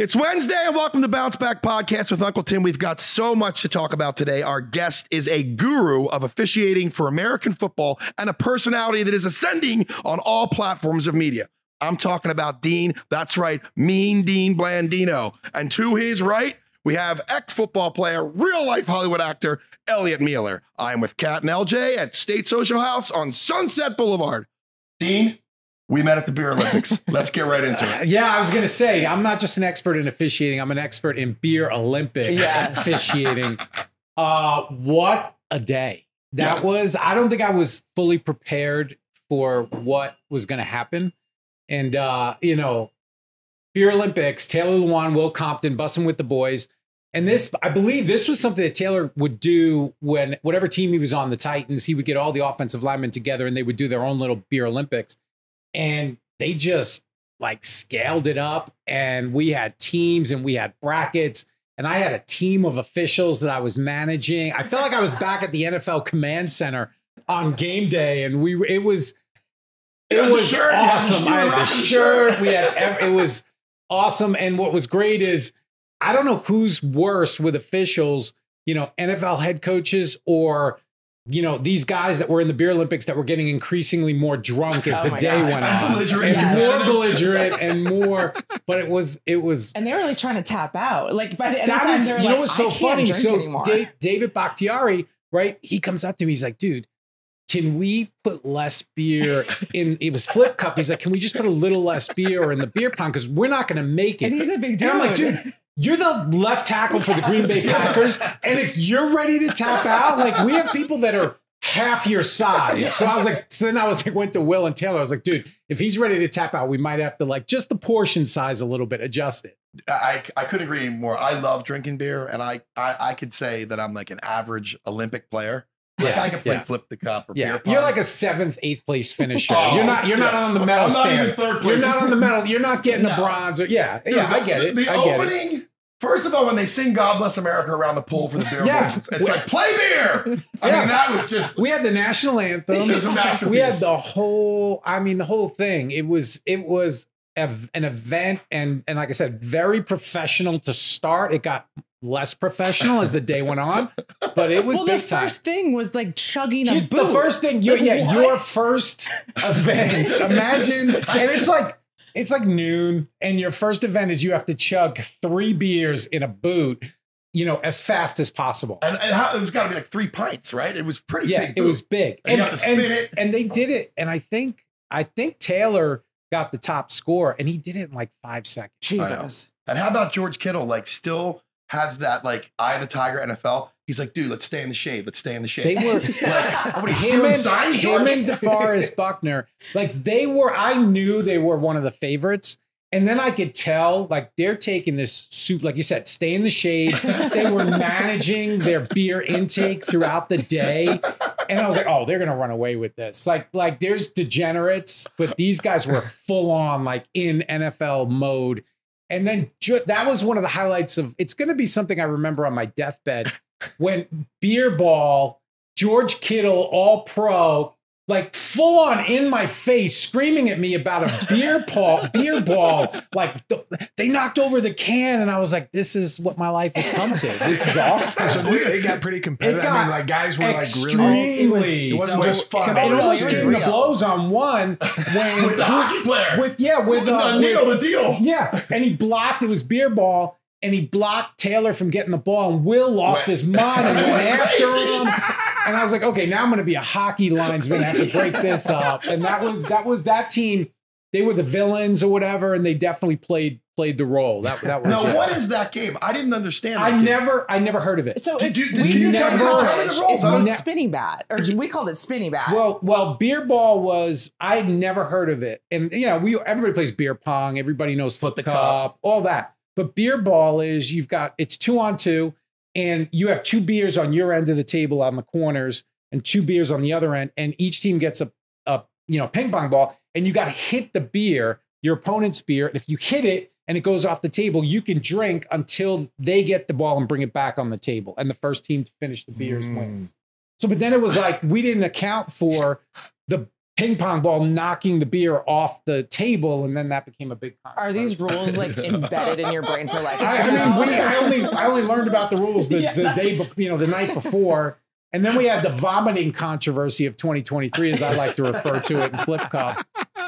It's Wednesday and welcome to Bounce Back Podcast with Uncle Tim. We've got so much to talk about today. Our guest is a guru of officiating for American football and a personality that is ascending on all platforms of media. I'm talking about Dean. That's right, Mean Dean Blandino. And to his right, we have ex football player, real life Hollywood actor, Elliott Mealer. I'm with Kat and LJ at State Social House on Sunset Boulevard. Dean, we met at the Beer Olympics. Let's get right into it. Yeah, I was going to say, I'm not just an expert in officiating, I'm an expert in beer Olympic Yes. officiating. Uh, what a day. That Yeah. was, I don't think I was fully prepared for what was going to happen. And, uh, you know, Beer Olympics, Taylor Lewan, Will Compton, Bussin with the boys. And this, I believe this was something that Taylor would do when whatever team he was on, the Titans, he would get all the offensive linemen together and they would do their own little beer Olympics. And they just like scaled it up. And we had teams and we had brackets. And I had a team of officials that I was managing. I felt like I was back at the NFL command center on game day. And we it was it was shirt, you had the- awesome. I had the shirt. shirt. We had ev- it was awesome. And what was great is I don't know who's worse with officials, you know, NFL head coaches or you know these guys that were in the beer Olympics that were getting increasingly more drunk as Oh the my day God. went on, belligerent. and Yes. more belligerent and more. But it was it was And they were like trying to tap out. Like by the end of the time, was, they were you like, know what's so I can't funny? drink So anymore. Da- David Bakhtiari, right? He comes up to me. He's like, dude, can we put less beer in? It was flip cup. He's like, can we just put a little less beer in the beer pong because we're not going to make it. and he's a big And. I'm like, dude, you're the left tackle for the Green Bay Packers. And if you're ready to tap out, like we have people that are half your size. So I was like, so then I was like, went to Will and Taylor. I was like, dude, if he's ready to tap out, we might have to like just the portion size a little bit, adjust it. I, I couldn't agree more. I love drinking beer, and I, I I could say that I'm like an average Olympic player. Like Yeah, I could play yeah. flip the cup or Yeah, beer pong. you're like a seventh, eighth place finisher. Oh, you're not. You're not on the medal I'm not stand. even third place. You're not on the medal. You're not getting a bronze. Or yeah, Dude, yeah. the, I get it. The I get it. Opening. First of all, when they sing "God Bless America" around the pool for the beer, Yeah. Olympics, it's like play beer. I Yeah. mean, that was just We had the national anthem. It was a masterpiece. we had the whole. I mean, the whole thing. It was. It was a, an event, and and like I said, very professional to start. It got less professional as the day went on, but it was well, big the time. first thing was like chugging a You- boot. the first thing, you, Like, yeah, what? your first event. Imagine, and it's like it's like noon, and your first event is you have to chug three beers in a boot, you know, as fast as possible. and, and how, it was got to be like three pints, right? It was pretty Yeah, big. it was boot. big, And you have to spin and, it. and they did it, and I think I think Taylor got the top score, and he did it in like five seconds. Jesus. And how about George Kittle? Like, still has that like eye of the tiger NFL. He's like, dude, let's stay in the shade. Let's stay in the shade. They were like, what are you him stealing signs, him George? and DeForest Buckner, like they were, I knew they were one of the favorites. And then I could tell, like, they're taking this soup, like you said, stay in the shade. They were managing their beer intake throughout the day. And I was like, oh, they're gonna run away with this. Like, like there's degenerates, but these guys were full on, like in NFL mode. And then ju- that was one of the highlights of it's gonna be something I remember on my deathbed when beer ball, George Kittle, all pro, like full on in my face, screaming at me about a beer ball, beer ball. Like they knocked over the can, and I was like, "This is what my life has come to. This is awesome." So they, they got pretty competitive. It I mean, like guys were like really. extremely. It wasn't just fun. And it no, was it was getting the blows on one when with the hockey player. with yeah with the, uh, the deal, the deal. yeah, and he blocked. It was beer ball, and he blocked Taylor from getting the ball, and Will lost Went- his mind and went Went after him. And I was like, okay, now I'm going to be a hockey linesman. I have to break this up. And that was that was that team. They were the villains or whatever, and they definitely played played the role. That that was. Now, it. what is that game? I didn't understand. I game. never I never heard of it. So Did it, you- did we you did tell me- never- tell me the rules? It's called ne- spinning bat, or we called it spinning bat. Well, well, beer ball was I had never heard of it, and you know, we everybody plays beer pong. Everybody knows flip the the cup, cup. all that. But beer ball is you've got it's two on two, and you have two beers on your end of the table on the corners, and two beers on the other end, and each team gets a a you know ping pong ball, and you got to hit the beer, your opponent's beer. And if you hit it and it goes off the table, you can drink until they get the ball and bring it back on the table, and the first team to finish the beers Mm. wins. So, but then it was like we didn't account for the ping pong ball knocking the beer off the table, and then that became a big. Are these rules like embedded in your brain for life? I, I mean, we, I only I only learned about the rules the, the day before, you know, the night before, and then we had the vomiting controversy of 2023, as I like to refer to it in Flip Cup,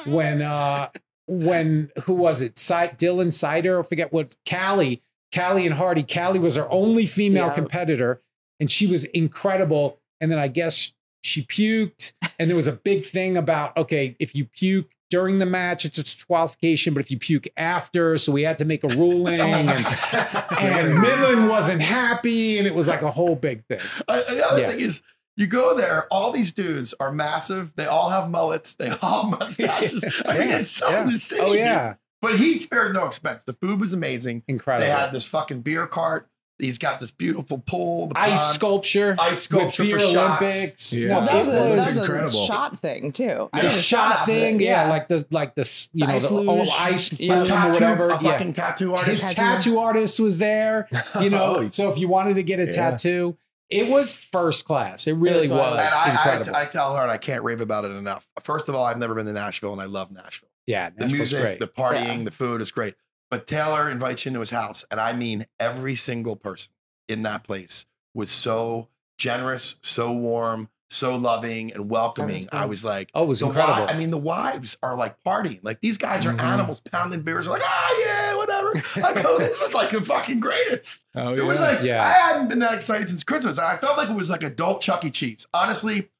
when uh when who was it? Si- Dylan Sider, I forget what Callie, Callie and Hardy. Callie was our only female Yeah. competitor, and she was incredible. And then I guess she puked, and there was a big thing about okay, if you puke during the match, it's a disqualification, but if you puke after, so we had to make a ruling, and, and Midland wasn't happy, and it was like a whole big thing. Uh, the other Yeah. thing is, you go there, all these dudes are massive. They all have mullets. They all have mustaches. I mean, Yeah, it's so yeah. insane. Oh dude. yeah, But he spared no expense. The food was amazing. incredible. They had this fucking beer cart. He's got this beautiful pool. The ice pond. sculpture, Ice sculpture with for beer shots. Olympics. Yeah. Well, that was, it a, that was was incredible. a shot thing too. Yeah. the shot off of it, thing, yeah, like the like the you The know ice the old ice Yeah. foam or Tattoo, whatever. a Yeah. fucking tattoo His artist. Tattoo. tattoo artist was there, you know. Oh. so if you wanted to get a Yeah. tattoo, it was first class. It really it was was. And I, incredible. I, I tell her, and I can't rave about it enough. First of all, I've never been to Nashville, and I love Nashville. yeah, The music, great. the partying, Yeah. the food is great. But Taylor invites you into his house, and I mean every single person in that place was so generous, so warm, so loving and welcoming. I was like, oh, it was incredible. wi- I mean, the wives are like partying. Like these guys are Mhm. animals pounding beers. Like, ah, yeah, whatever. I go, this is like the fucking greatest. Oh, It was like Yeah. I hadn't been that excited since Christmas. I felt like it was like adult Chuck E. Cheese. Honestly,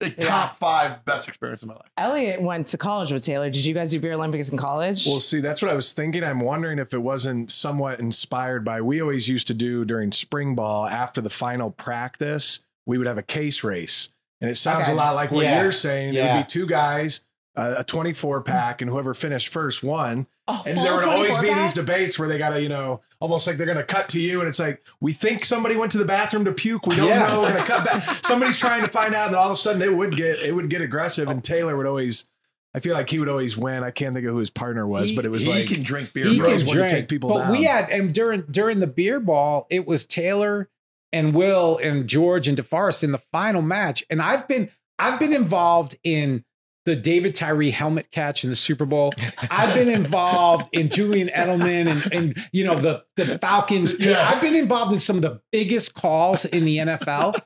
the Yeah. top five best experience of my life. Elliot went to college with Taylor. Did you guys do beer Olympics in college? Well, see, that's what I was thinking. I'm wondering if it wasn't somewhat inspired by we always used to do during spring ball after the final practice, we would have a case race. And it sounds Okay. a lot like what Yeah. you're saying. It would be two guys, a 24 pack, and whoever finished first won. Oh, And there would always be pack? these debates where they got to, you know, almost like they're going to cut to you. And it's like, we think somebody went to the bathroom to puke. We don't Yeah. know. We're going to cut back. Somebody's trying to find out. And all of a sudden it would get, it would get aggressive. And Taylor would always, I feel like he would always win. I can't think of who his partner was, He- but it was he like, can drink beer. he bro. can Rose wanted to drink, take people but we had and during during the beer ball, it was Taylor and Will and George and DeForest in the final match. And I've been I've been involved in the David Tyree helmet catch in the Super Bowl. I've been involved in Julian Edelman and, and you know the the Falcons. Yeah. I've been involved in some of the biggest calls in the NFL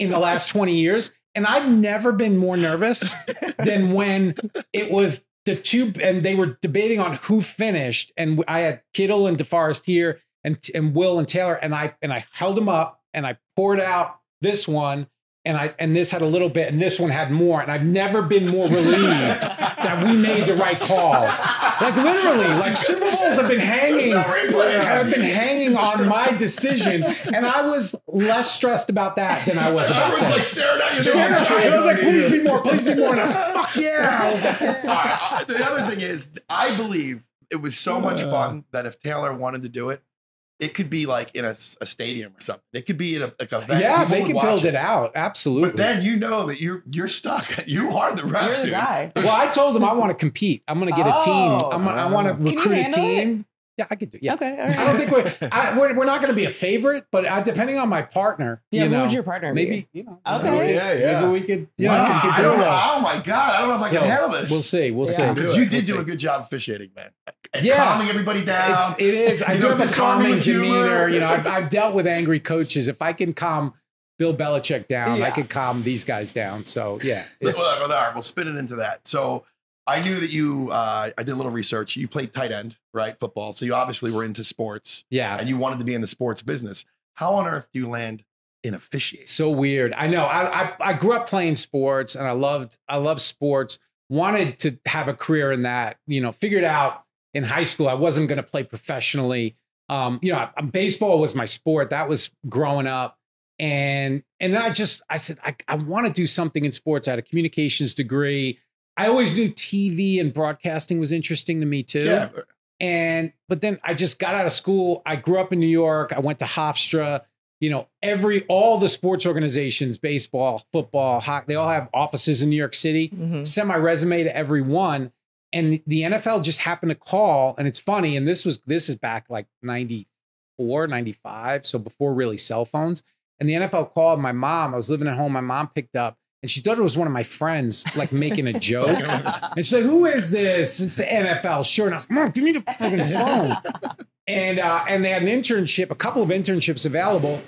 in the last 20 years. And I've never been more nervous than when it was the two, and they were debating on who finished. And I had Kittle and DeForest here, and and Will and Taylor, and I and I held them up, and I poured out this one, and I and this had a little bit, and this one had more, and I've never been more relieved that we made the right call. Like literally, like Super Bowls have been hanging, have been hanging on my decision, and I was less stressed about that than I was about Everyone's like staring at you. Staring at me, I was like, please be more, please be more. And I was like, fuck All yeah. right, the other thing is, I believe it was so much Uh. fun that if Taylor wanted to do it, it could be like in a stadium or something. It could be in a like a event. Yeah, People they would could build it out. Absolutely. But then you know that you're you're stuck. You are the ref, You're the dude. guy. well, I told them I want to compete. I'm going to get a team. Oh. I'm I want to recruit a handle it? team. Yeah, I could do. Yeah. Okay, all I don't think we're, I, we're we're not going to be a favorite, but uh, depending on my partner, yeah, you who know, would your partner be? maybe you know, Okay. maybe, Yeah, yeah. maybe we could. You know, Wow, we could I do don't it. know. Oh my god, I don't know if I So, can handle this. We'll see. We'll Yeah. see. Because Do you did We'll do see. a good job officiating, man. And Yeah. calming everybody down. It's, it is. I You do have a calming with demeanor. You know, I've, I've dealt with angry coaches. If I can calm Bill Belichick down, I Yeah. can calm these guys down. So yeah, well, all right, we'll spin it into that. So I knew that you. Uh, I did a little research. You played tight end, right? Football. So you obviously were into sports, yeah. and you wanted to be in the sports business. How on earth do you land in officiating? so weird. I know. I, I I grew up playing sports, and I loved I loved sports. Wanted to have a career in that. You know, figured out in high school I wasn't going to play professionally. Um, you know, baseball was my sport. That was growing up, and and then I just I said I I want to do something in sports. I had a communications degree. I always knew TV and broadcasting was interesting to me too. Yeah, And but then I just got out of school. I grew up in New York. I went to Hofstra. You know, every all the sports organizations, baseball, football, hockey, they all have offices in New York City. Mhm. Sent my resume to every one. And the NFL just happened to call. And it's funny. And this was this is back like 94, 95. So before really cell phones. And the NFL called my mom. I was living at home. My mom picked up And she thought it was one of my friends, like making a joke. and she's like, "Who is this?" It's the NFL. Sure. And I was like, "Mom, give me the fucking phone." and uh, and they had an internship, a couple of internships available,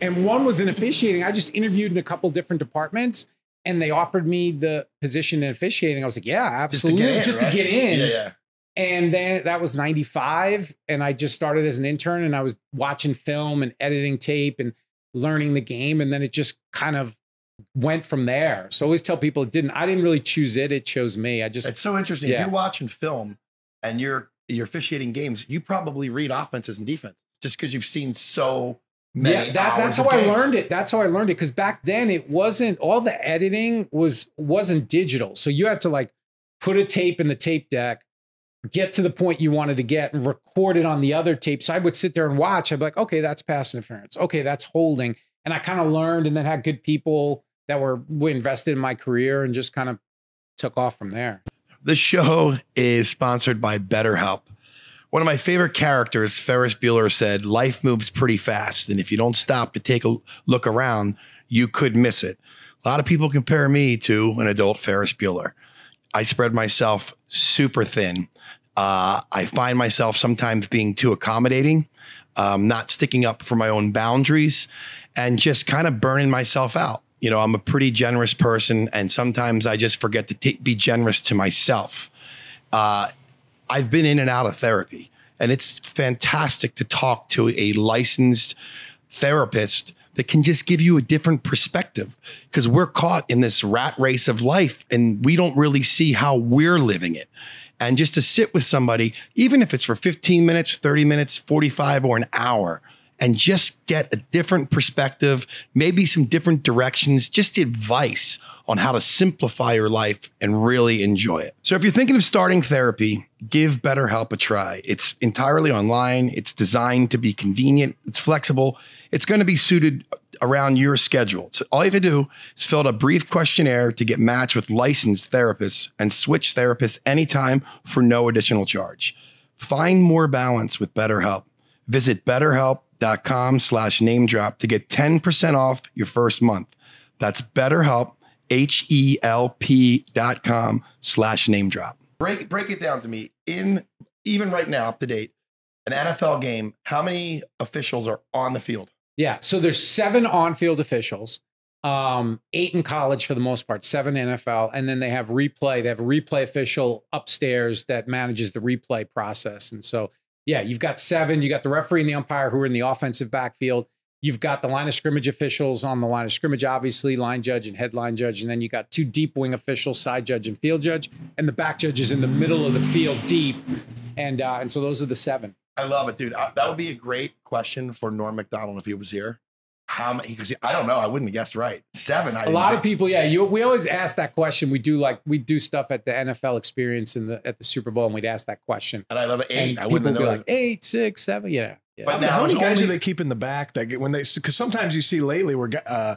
and one was in officiating. I just interviewed in a couple different departments, and they offered me the position in officiating. I was like, "Yeah, Just to absolutely, get in. just right? to get in." Yeah, yeah. And then that was 95. And I just started as an intern and I was watching film and editing tape and learning the game. And then it just kind of went from there. So I always tell people it didn't, I didn't really choose it. It chose me. I just, It's so interesting. If you're watching film and you're you're officiating games, you probably read offenses and defenses just because you've seen so many. yeah, that, that's how I learned it. That's how I learned it. Cause back then it wasn't, all the editing was, wasn't digital. So you had to like put a tape in the tape deck, get to the point you wanted to get and record it on the other tape. So I would sit there and watch. I'd be like, okay, that's pass interference. Okay, that's holding. And I kind of learned and then had good people that were, invested in my career and just kind of took off from there. The show is sponsored by BetterHelp. One of my favorite characters, Ferris Bueller, said, Life moves pretty fast. And if you don't stop to take a look around, you could miss it. A lot of people compare me to an adult Ferris Bueller. I spread myself super thin. Uh, I find myself sometimes being too accommodating, um, not sticking up for my own boundaries, and just kind of burning myself out. You know, I'm a pretty generous person, and sometimes I just forget to ta- be generous to myself. Uh, I've been in and out of therapy, and it's fantastic to talk to a licensed therapist that can just give you a different perspective because we're caught in this rat race of life and we don't really see how we're living it. And just to sit with somebody, even if it's for 15 minutes, 30 minutes, 45 or an hour, and just get a different perspective, maybe some different directions, just advice on how to simplify your life and really enjoy it. So if you're thinking of starting therapy, give BetterHelp a try. It's entirely online, it's designed to be convenient, it's flexible, it's going to be suited around your schedule. So all you have to do is fill out a brief questionnaire to get matched with licensed therapists and switch therapists anytime for no additional charge. Find more balance with BetterHelp. Visit betterhelp.com slash name drop to get 10% off your first month. That's betterhelp, H-E-L-P dot com slash name drop. Break, break it down to me. In even right now, up to date, an NFL game, how many officials are on the field? Yeah. So there's seven on-field officials, um, eight in college for the most part, seven NFL, and then they have replay. They have a replay official upstairs that manages the replay process. And so, yeah, you've got seven. You got the referee and the umpire who are in the offensive backfield. You've got the line of scrimmage officials on the line of scrimmage, obviously, line judge and headline judge. And then you got two deep wing officials, side judge and field judge. And the back judge is in the middle of the field deep. And uh, and so those are the seven. I love it, dude. Uh, that would be a great question for Norm Macdonald if he was here. How many? Because I don't know. I wouldn't have guessed right. Seven. I a lot of people yeah you we always ask that question we do like we do stuff at the nfl experience in the at the super bowl and we'd ask that question and I love it. Eight. and I wouldn't would be like eight six seven yeah, yeah. But How- now how many guys only- do they keep in the back that get when they because sometimes you see lately where uh,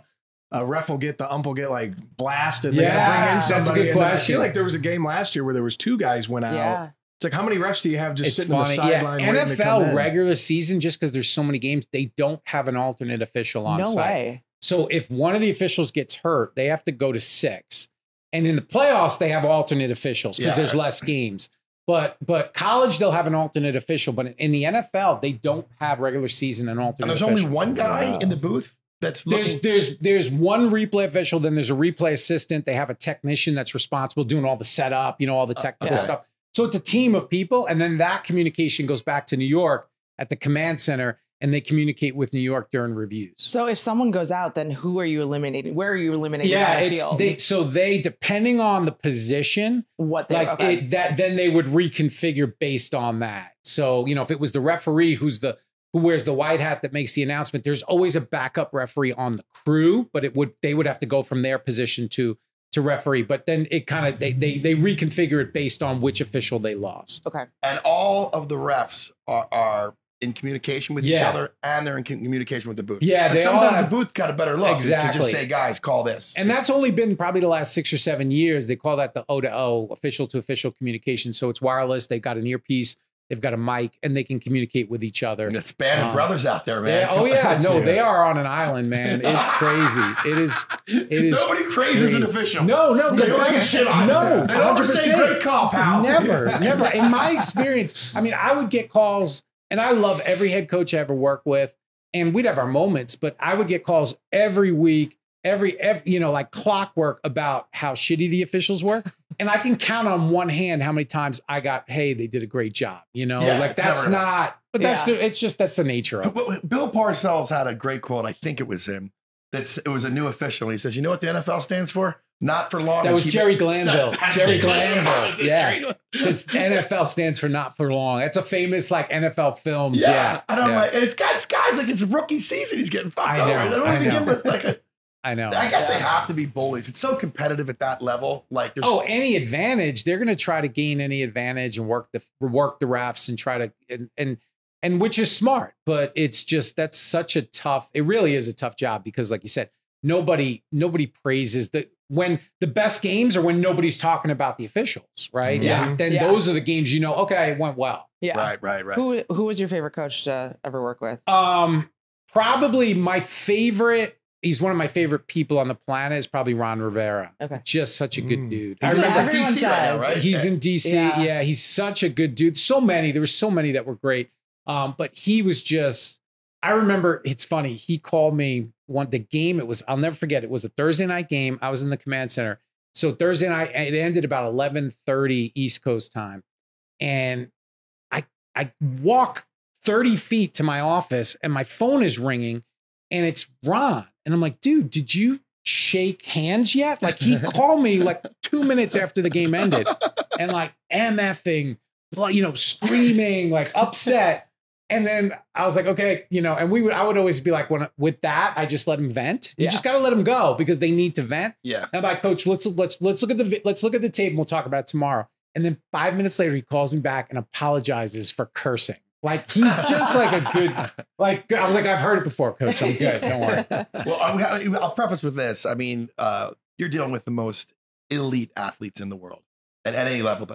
a ref will get the ump will get like blasted. They gotta Yeah, bring in that's a good and then I feel like there was a game last year where there was two guys went out. Yeah. It's like how many refs do you have just it's sitting on the funny yeah sideline? waiting to come nfl in? regular season just because there's so many games they don't have an alternate official on No site way. so if one of the officials gets hurt they have to go to six and in the playoffs they have alternate officials because Yeah. there's less games but but college they'll have an alternate official but in the nfl they don't have regular season and alternate And there's official. only one guy in the booth that's There's looking. there's there's one replay official, then there's a replay assistant. They have a technician that's responsible doing all the setup, you know, all the uh, technical okay. stuff. So it's a team of people, and then that communication goes back to New York at the command center, and they communicate with New York during reviews. So if someone goes out, then who are you eliminating? Where are you eliminating yeah, the it's they so they depending on the position, what they like okay. it, that then they would reconfigure based on that. So you know, if it was the referee who's the who wears the white hat that makes the announcement, there's always a backup referee on the crew, but it would they would have to go from their position to to referee. But then it kind of they they they reconfigure it based on which official they lost. okay. and all of the refs are, are in communication with each other and they're in communication with the booth. Yeah, And they all sometimes have- the booth got a better look. You can just Exactly. say, guys, call this. And that's only been probably the last six or seven years. They call that the O to O, official to official communication. So it's wireless. They've got an earpiece they've got a mic, and they can communicate with each other. It's band of Um, brothers out there, man. Yeah, oh yeah, no, Yeah. they are on an island, man. It's crazy. It is. It is. Nobody praises an official. No, no, They the don't best- shit on no. They don't ever say 100%. great call, pal. Never, never. In my experience, I mean, I would get calls, and I love every head coach I ever worked with, and we'd have our moments, but I would get calls every week, every, every you know, like clockwork about how shitty the officials were, and I can count on one hand how many times I got, "Hey, they did a great job," you know, Yeah, like that's never- not, but that's Yeah. the, it's just that's the nature of it. Bill Parcells had a great quote. I think it was him. That's it was a new official. And he says, "You know what the NFL stands for? Not for long." That was Jerry it- Glanville. That's Jerry it. Glanville. Yeah. Since NFL stands for not for long. That's a famous like NFL films. Yeah, Yeah. and I'm Yeah. like, and it's guys, guys like it's rookie season. He's getting fucked I over. know, They don't I even know. give him like a. I know. I guess they have to be bullies. It's so competitive at that level. Like there's Oh, any advantage, they're going to try to gain any advantage and work the work the refs and try to and and and which is smart, but it's just that's such a tough. It really is a tough job because, like you said, nobody nobody praises the when the best games are when nobody's talking about the officials, right? Yeah. Then Yeah. those are the games you know. Okay, it went well. Yeah. right, right, right. Who who was your favorite coach to ever work with? Um, probably my favorite. He's one of my favorite people on the planet. Is probably Ron Rivera. Okay. Just such a good Mm. dude. He's in he's in everyone DC right now, right? He's in DC. Yeah. Yeah. he's such a good dude. So many. There were so many that were great. Um, but he was just. I remember. It's funny. He called me one the game. It was. I'll never forget. It was a Thursday night game. I was in the command center. So Thursday night. It ended about eleven thirty East Coast time, and I I walk thirty feet to my office, and my phone is ringing, and it's Ron, and I'm like, dude, did you? shake hands yet like he called me like two minutes after the game ended and like MFing, you know, screaming, like upset. And then I was like, okay, you know, and we would, I would always be like, when with that, I just let him vent. You Yeah. just got to let him go because they need to vent. Yeah. And I'm like, coach, let's let's let's look at the let's look at the tape and we'll talk about it tomorrow. And then five minutes later, he calls me back and apologizes for cursing. Like he's just like a good, like I was like, I've heard it before, coach. I'm good. Don't worry. Well, I- I'll preface with this. I mean, uh, you're dealing with the most elite athletes in the world at any level.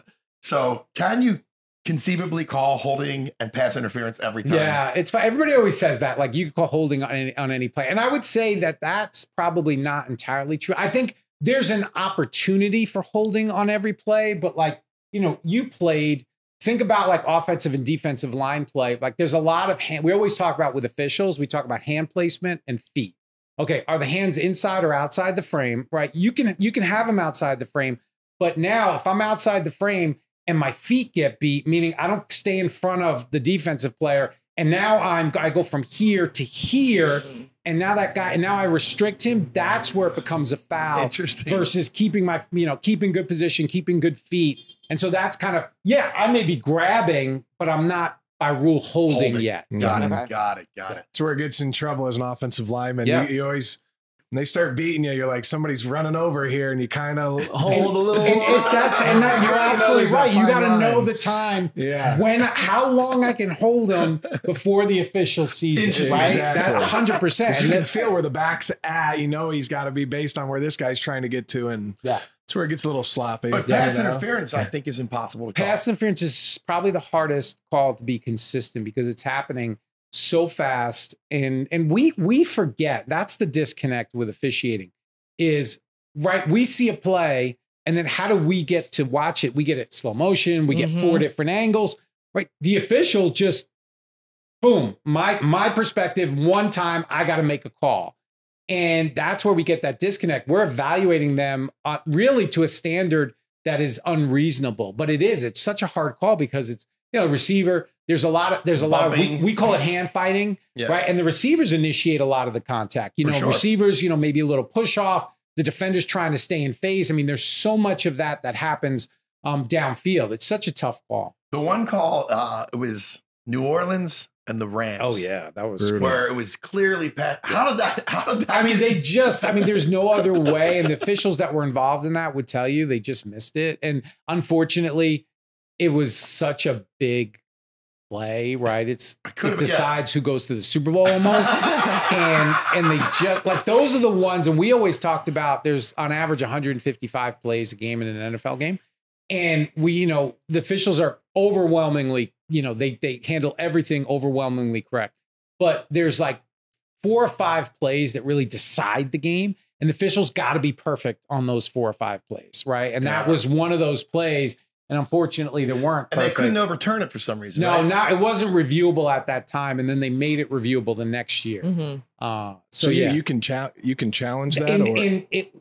So, can you conceivably call holding and pass interference every time? Yeah, it's fine. Everybody always says that, like you could call holding on any, on any play, and I would say that that's probably not entirely true. I think there's an opportunity for holding on every play, but like you know, you played. Think about like offensive and defensive line play. Like there's a lot of hand. We always talk about with officials. We talk about hand placement and feet. Okay, are the hands inside or outside the frame? Right. You can you can have them outside the frame, but now if I'm outside the frame and my feet get beat, meaning I don't stay in front of the defensive player, and now I'm I go from here to here, and now that guy, and now I restrict him. That's where it becomes a foul Interesting. versus keeping my you know keeping good position, keeping good feet, and so that's kind of yeah. I may be grabbing, but I'm not by rule holding, Holding. yet. Got Okay. it. Got it. Got it. That's where it gets in trouble as an offensive lineman. Yeah. You, you always when they start beating you, you're like somebody's running over here, and you kind of hold a little. And, and that's and that, you're absolutely right. You got to know the time Yeah. when how long I can hold them before the official sees it. Right? Exactly. That 100. percent 'Cause you can feel where the back's at. You know he's got to be based on where this guy's trying to get to, and Yeah. That's where it gets a little sloppy. But you pass know? interference, I think, is impossible to call. Pass interference is probably the hardest call to be consistent because it's happening so fast, and and we we forget that's the disconnect with officiating is right. We see a play, and then how do we get to watch it? We get it slow motion. We get Mhm. four different angles. Right, the official just boom. My my perspective. One time, I got to make a call. And that's where we get that disconnect. We're evaluating them uh, really to a standard that is unreasonable, but it is. It's such a hard call because it's you know receiver. There's a lot of there's a lot of we, we call it hand fighting, Yeah. right? And the receivers initiate a lot of the contact. You For know, sure. receivers, you know, maybe a little push off. The defender's trying to stay in phase. I mean, there's so much of that that happens um, downfield. It's such a tough call. The one call uh, was New Orleans and the Rams. Oh yeah, that was Brutal. Where it was clearly pat. How did that? How did that? I mean, get- they just, I mean, there's no other way. And the officials that were involved in that would tell you they just missed it. And unfortunately, it was such a big play, right? It's I could've- it yeah. decides who goes to the Super Bowl almost. and and they just like those are the ones, and we always talked about there's on average 155 plays a game in an NFL game. And we, you know, the officials are overwhelmingly, you know, they they handle everything overwhelmingly correct. But there's like four or five plays that really decide the game, and the officials got to be perfect on those four or five plays, right? And that was one of those plays. And unfortunately, they weren't. And they couldn't overturn it for some reason. No, right? not it wasn't reviewable at that time, and then they made it reviewable the next year. hmm Uh, So, so, you, yeah, you can cha- you can challenge that, and, or and it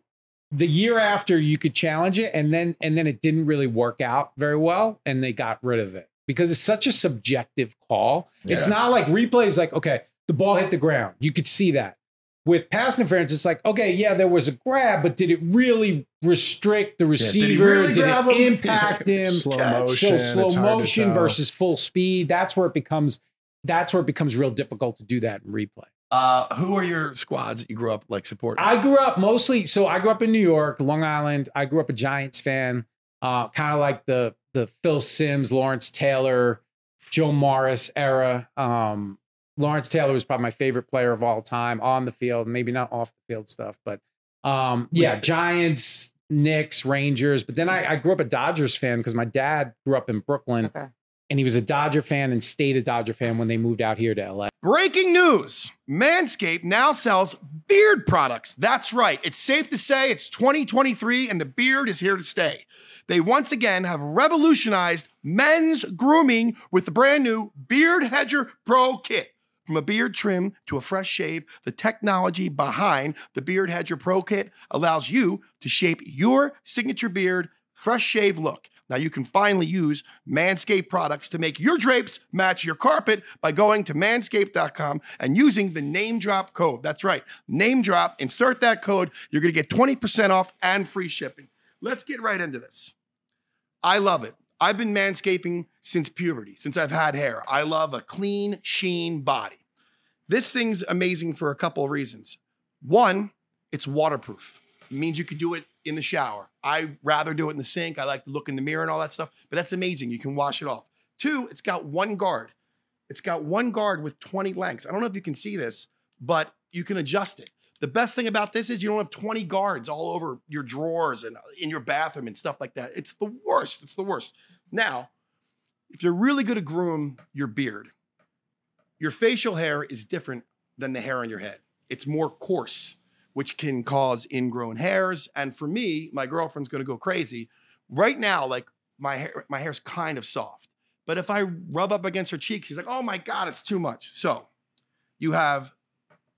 the year after you could challenge it, and then and then it didn't really work out very well, and they got rid of it because it's such a subjective call. It's not like replays like okay, the ball hit the ground, you could see that. With pass interference, it's like okay, yeah, there was a grab, but did it really restrict the did he receiver? really did it him? impact him? slow motion, so slow it's hard to motion versus full speed that's where it becomes that's where it becomes real difficult to do that in replay Uh, who are your squads that you grew up like supporting? i grew up mostly so i grew up in new york long island i grew up a giants fan uh, kind of like the the phil simms lawrence taylor joe morris era um, lawrence taylor was probably my favorite player of all time on the field maybe not off the field stuff but um, yeah Wait. giants Knicks, Rangers, but then I, I grew up a Dodgers fan because my dad grew up in Brooklyn Okay. And he was a Dodger fan and stayed a Dodger fan when they moved out here to LA. Breaking news Manscaped now sells beard products. That's right. It's safe to say it's 2023 and the beard is here to stay. They once again have revolutionized men's grooming with the brand new Beard Hedger Pro Kit. From a beard trim to a fresh shave, the technology behind the Beard Hedger Pro Kit allows you to shape your signature beard fresh shave look. Now you can finally use Manscaped products to make your drapes match your carpet by going to manscaped.com and using the name drop code. That's right, name drop. Insert that code. You're going to get 20% off and free shipping. Let's get right into this. I love it. I've been manscaping since puberty, since I've had hair. I love a clean, sheen body. This thing's amazing for a couple of reasons. One, it's waterproof. Means you could do it in the shower. I rather do it in the sink. I like to look in the mirror and all that stuff, but that's amazing. You can wash it off. Two, it's got one guard. It's got one guard with 20 lengths. I don't know if you can see this, but you can adjust it. The best thing about this is you don't have 20 guards all over your drawers and uh, in your bathroom and stuff like that. It's the worst. It's the worst. Now, if you're really good at groom your beard, your facial hair is different than the hair on your head. It's more coarse, which can cause ingrown hairs. And for me, my girlfriend's to go crazy. Right now, like my hair, my hair's kind of soft. But if I rub up against her cheeks, she's like, "Oh my god, it's too much." So, you have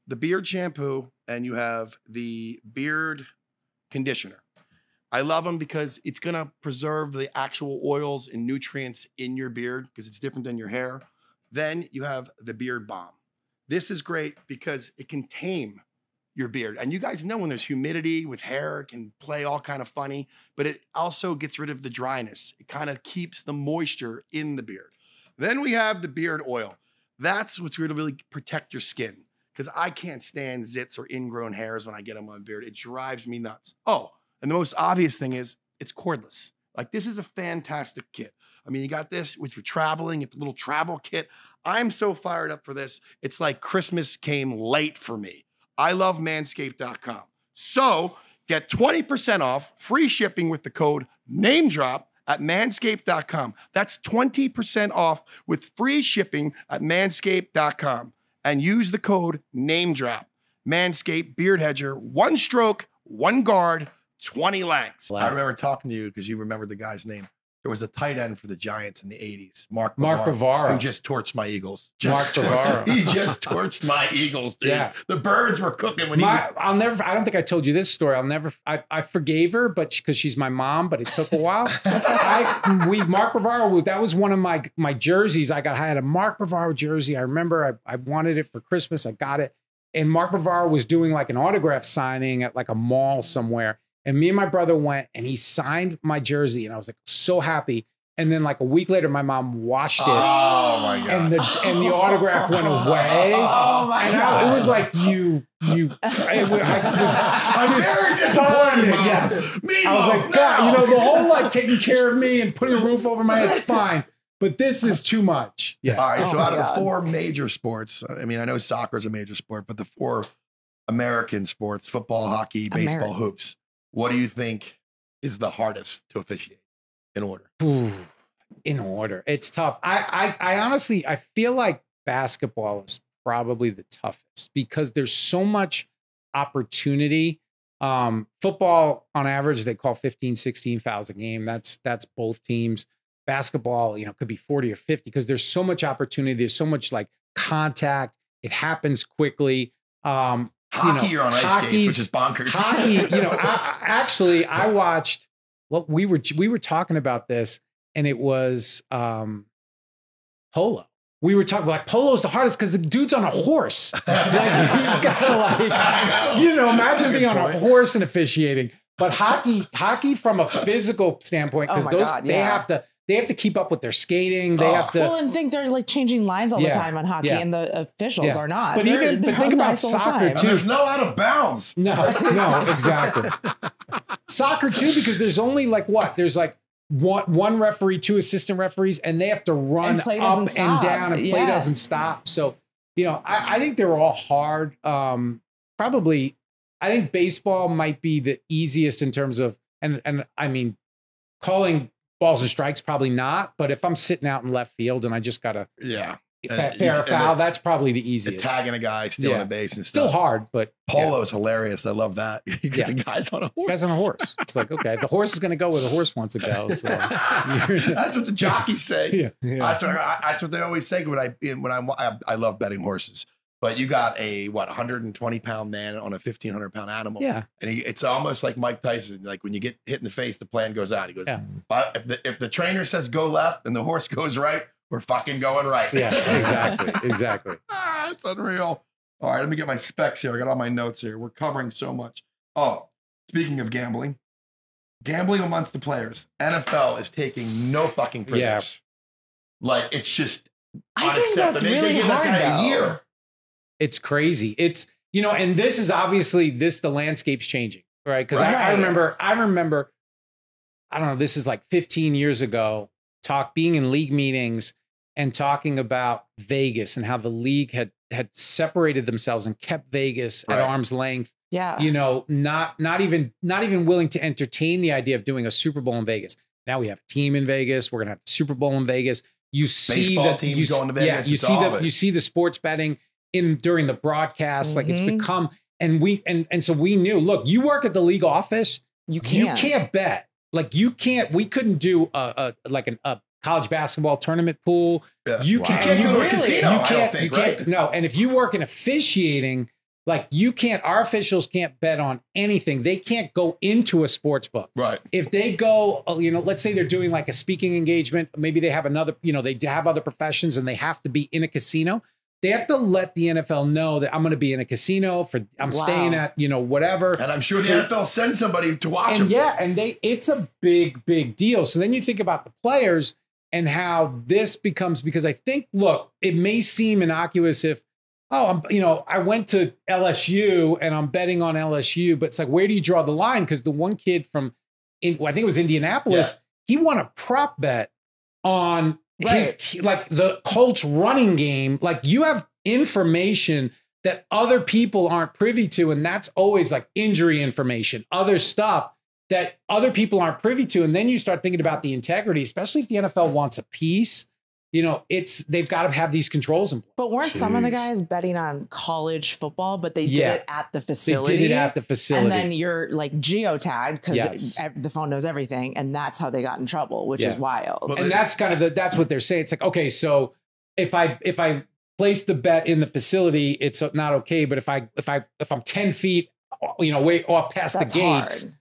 the beard shampoo and you have the beard conditioner. I love them because it's to preserve the actual oils and nutrients in your beard because it's different than your hair. Then you have the beard balm. This is great because it can tame your beard. And you guys know when there's humidity with hair, can play all kind of funny, but it also gets rid of the dryness. It kind of keeps the moisture in the beard. Then we have the beard oil. That's what's going to really protect your skin because I can't stand zits or ingrown hairs when I get them on my beard. It drives me nuts. Oh, and the most obvious thing is it's cordless. Like this is a fantastic kit. I mean, you got this with your traveling, it's a little travel kit. I'm so fired up for this. It's like Christmas came late for me. I love manscaped.com. So get 20% off free shipping with the code name drop at manscaped.com. That's 20% off with free shipping at manscaped.com. And use the code name drop. Manscaped Beard Hedger, one stroke, one guard, 20 lengths. Wow. I remember talking to you because you remembered the guy's name. There was a tight end for the Giants in the 80s, Mark Mark Bavaro, Bavaro. who just torched my Eagles. Mark Just Bavaro. he just torched my Eagles, dude. Yeah. The birds were cooking when he was. I'll never. I don't think I told you this story. I'll never. I, I forgave her, but because she's my mom, but it took a while. I we Mark Bavaro. That was one of my my jerseys. I got. I had a Mark Bavaro jersey. I remember. I, I wanted it for Christmas. I got it, and Mark Bavaro was doing like an autograph signing at like a mall somewhere. And me and my brother went, and he signed my jersey, and I was like so happy. And then like a week later, my mom washed it. Oh my god! and the and the autograph went away. Oh my and I, God. it was like you you. I, wa- I I'm was very disappointed, Mom. Yes, me I was like, now. God, you know, the whole like taking care of me and putting a roof over my head's fine, but this is too much. Yeah. All right, Oh so my out of the God. four major sports, uh, I mean, I know soccer is a major sport, but the four American sports, football, hockey, baseball, American. hoops, what do you think is the hardest to officiate in order? Ooh. in order. It's tough. I, I I honestly I feel like basketball is probably the toughest because there's so much opportunity. Um, football on average they call 15 16 fouls a game. That's that's both teams. Basketball, you know, could be 40 or 50 because there's so much opportunity, there's so much like contact. It happens quickly. Um, Hockey, you you are on ice skates, which hockey's- is bonkers. hockey you know I, I- actually i watched what we were we were talking about this and it was um polo. We were talking like polo's the hardest because the dude's on a horse. Like he's gotta like you know imagine being on a horse and officiating. But hockey hockey from a physical standpoint Oh because my those God, they have to they have to keep up with their skating they Oh. have to well, and think they're like changing lines all Yeah. the time on hockey, Yeah. and the officials Yeah. are not. But They're- even- they're think about ice the soccer, time. Too. there's no out of bounds. No, no, exactly. Soccer too, because there's only like what? There's like one one referee, two assistant referees, and they have to run And up doesn't and stop. down, and play Yeah. doesn't stop. So, you know, I, I think they're all hard. Um, probably, I think baseball might be the easiest in terms of, and and I mean, calling balls and strikes probably not. But if I'm sitting out in left field and I just got a Yeah. Fair and foul, the- that's probably the The easiest. tagging a guy, stealing Yeah. a base and Still stuff. hard, but yeah. Polo is hilarious. I love that. Because Yeah. the guy's on a horse. Guy's on a horse. It's like, okay, the horse is going to go where the horse wants to go. So, that's what the jockeys say. yeah. Yeah. That's, what, I- that's what they always say when I when I'm, I I love betting horses. But you got a what 120 pound man on a 1500 pound animal, Yeah. and he, it's almost like Mike Tyson. Like when you get hit in the face, the plan goes out. He goes, Yeah. "Uh, if the if the trainer says go left and the horse goes right, we're fucking going right. Yeah. Exactly. Exactly. ah, it's unreal. All right, let me get my specs here. I got all my notes here. We're covering so much. Oh, speaking of gambling, gambling amongst the players, NFL is taking no fucking Yeah. prisoners. Like it's just I think unacceptable. that's They, they really give that hard guy though. a year. It's crazy. It's, you know, and this is obviously this, the landscape's changing, right? Because I, I remember, I remember, I don't know, this is like 15 years ago, talk being in league meetings and talking about Vegas and how the league had had separated themselves and kept Vegas Right. at arm's length Yeah. you know, not not even not even willing to entertain the idea of doing a Super Bowl in Vegas. Now we have a team in Vegas. We're gonna have the Super Bowl in Vegas. You see Baseball that teams you, going to Vegas. Yeah, you it's see the you see the sports betting in during the broadcast. Like it's Mhm. become and we and and so we knew. Look, you work at the league office. you You can't. can't bet. Like you can't. We couldn't do a, a like an, a college basketball tournament pool. Yeah. You Wow. can't. You can't you go to a casino, You I don't can't. think, you can't. right? No. And if you work in officiating, like you can't. Our officials can't bet on anything. They can't go into a sports book. Right. If they go, uh, you know, let's say they're doing like a speaking engagement. Maybe they have another. You know, they have other professions and they have to be in a casino. They have to let the NFL know that I'm going to be in a casino for. I'm Wow. staying at you know whatever. And I'm sure the So- NFL sends somebody to watch and him. yeah, and they it's a big, big deal. So then you think about the players and how this becomes because I think, look, it may seem innocuous if, oh, I'm, you know, I went to LSU and I'm betting on LSU, but it's like, where do you draw the line? Because the one kid from, in, well, I think it was Indianapolis, he won a prop bet on his Right. te- like the Colts running game. Like you have information that other people aren't privy to, and that's always like injury information, other stuff that other people aren't privy to. And then you start thinking about the integrity, especially if the NFL wants a piece. You know, it's they've got to have these controls in place. But weren't some of the guys betting on college football, but they did Yeah. it at the facility. They did it at the facility. And then you're like geotagged because Yes. the phone knows everything, and that's how they got in trouble, which is wild. Well, and that's kind of the that's what they're saying. It's like, okay, so if I if I place the bet in the facility, it's not okay. But if I if I if I'm 10 feet, you know, way off past that's the gates, hard.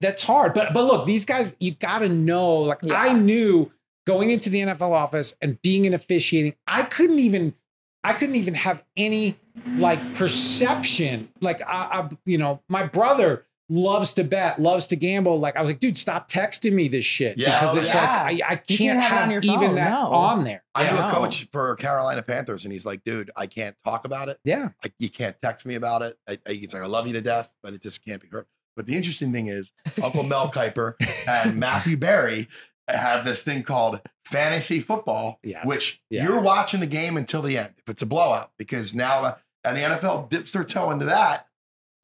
that's hard. But but look, these guys, you gotta know. Like Yeah. I knew going into the NFL office and being an officiating, I couldn't even I couldn't even have any like perception. Like I, I you know, my brother loves to bet, loves to gamble. Like I was like, dude, stop texting me this shit. Yeah, because it's yeah. like I, I can't can't have have, on your even phone, that no. on there. I yeah. knew a coach for Carolina Panthers, and he's like, dude, I can't talk about it. Yeah. I, you can't text me about it. I, I, he's like, I love you to death, but it just can't be heard. But the interesting thing is, Uncle Mel Kiper and Matthew Berry have this thing called fantasy football, Yes. which Yeah. you're watching the game until the end if it's a blowout, because now uh, and the NFL dips their toe into that.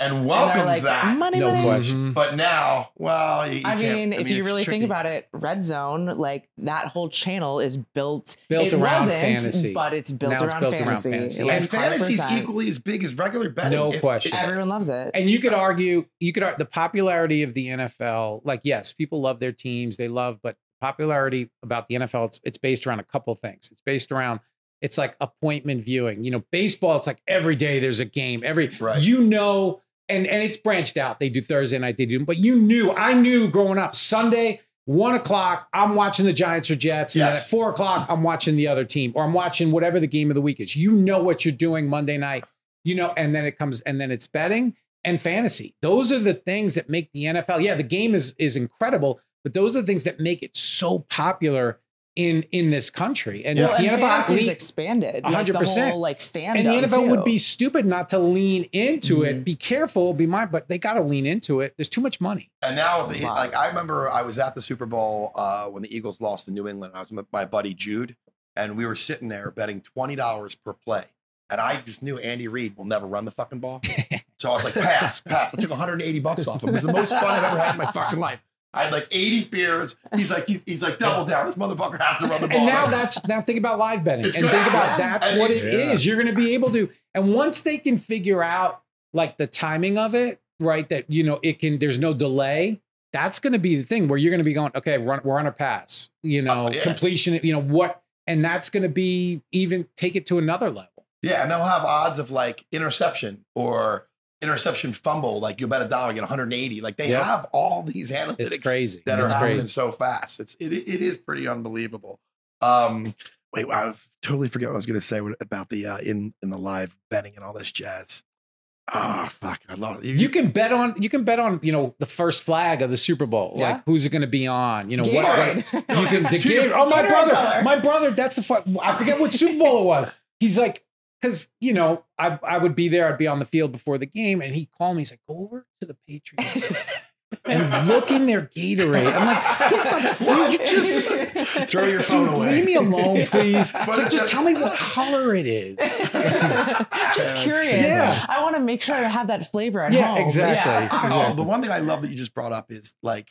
and And welcomes they're like, that. money, No money. question. But now, well, you, you I can't- mean, if you really tricky. think about it, Red Zone, like that whole channel is built Built it around wasn't, fantasy. but it's built, Now it's around, built around fantasy. fantasy. Like, and fantasy's 100%. equally as big as regular betting. No It- question. it- Everyone loves it. And you could argue, you could ar- the popularity of the NFL. Like, yes, people love their teams, they love, but popularity about the NFL, it's it's based around a couple things. It's based around it's like appointment viewing. You know, baseball, it's like every day there's a game. Every Right. you know, and and it's branched out. They do Thursday night, they do, but you knew, I knew growing up, Sunday. One o'clock, I'm watching the Giants or Jets. And then Yes. at four o'clock, I'm watching the other team, or I'm watching whatever the game of the week is. You know what you're doing Monday night, you know, and then it comes, and then it's betting and fantasy. Those are the things that make the NFL. Yeah, the game is is incredible, but those are the things that make it so popular in in this country. And well, the and NFL fantasy's athlete- expanded. A Like hundred the percent. whole like fandom. and the NFL would be stupid not to lean into Mhm. it. Be careful, be mind, but they got to lean into it. There's too much money. And now, the, Wow. like I remember, I was at the Super Bowl uh, when the Eagles lost to New England. I was with my buddy Jude, and we were sitting there betting twenty dollars per play. And I just knew Andy Reid will never run the fucking ball. So I was like, pass, pass. I took 180 bucks off him. It was the most fun I've ever had in my fucking life. I had like 80 beers. He's like, he's, he's like, double down. This motherfucker has to run the ball. And now that's now think about live betting It's and good. think about that's And what it it's- Yeah. is. You're going to be able to, and once they can figure out like the timing of it, right? That you know it can. There's no delay. That's going to be the thing where you're going to be going, okay, run, we're on a pass. You know, Oh, yeah. completion. You know what? And that's going to be even take it to another level. Yeah, and they'll have odds of like interception or interception fumble. Like you bet a dollar, get 180. Like they Yep. have all these analytics It's crazy. that it's are happening so fast. It's it, it is pretty unbelievable. Um, wait, I totally forget what I was going to say about the uh, in in the live betting and all this jazz. Oh fuck, I love it. You can bet on you can bet on you know the first flag of the Super Bowl. Yeah. Like who's it going to be on? You know what? what Gatorade. You can the game. Oh my brother, my brother. That's the fun. I forget what Super Bowl it was. He's like, because you know, I I would be there. I'd be on the field before the game, and he called me. He's like, go over to the Patriots and look in their Gatorade. I'm like, what the, dude, you just Throw your phone dude, away. leave me alone, please. But like, just just- tell me what color it is. Just curious. Yeah. I want to make sure I have that flavor at Yeah, home. exactly. Oh, the one thing I love that you just brought up is like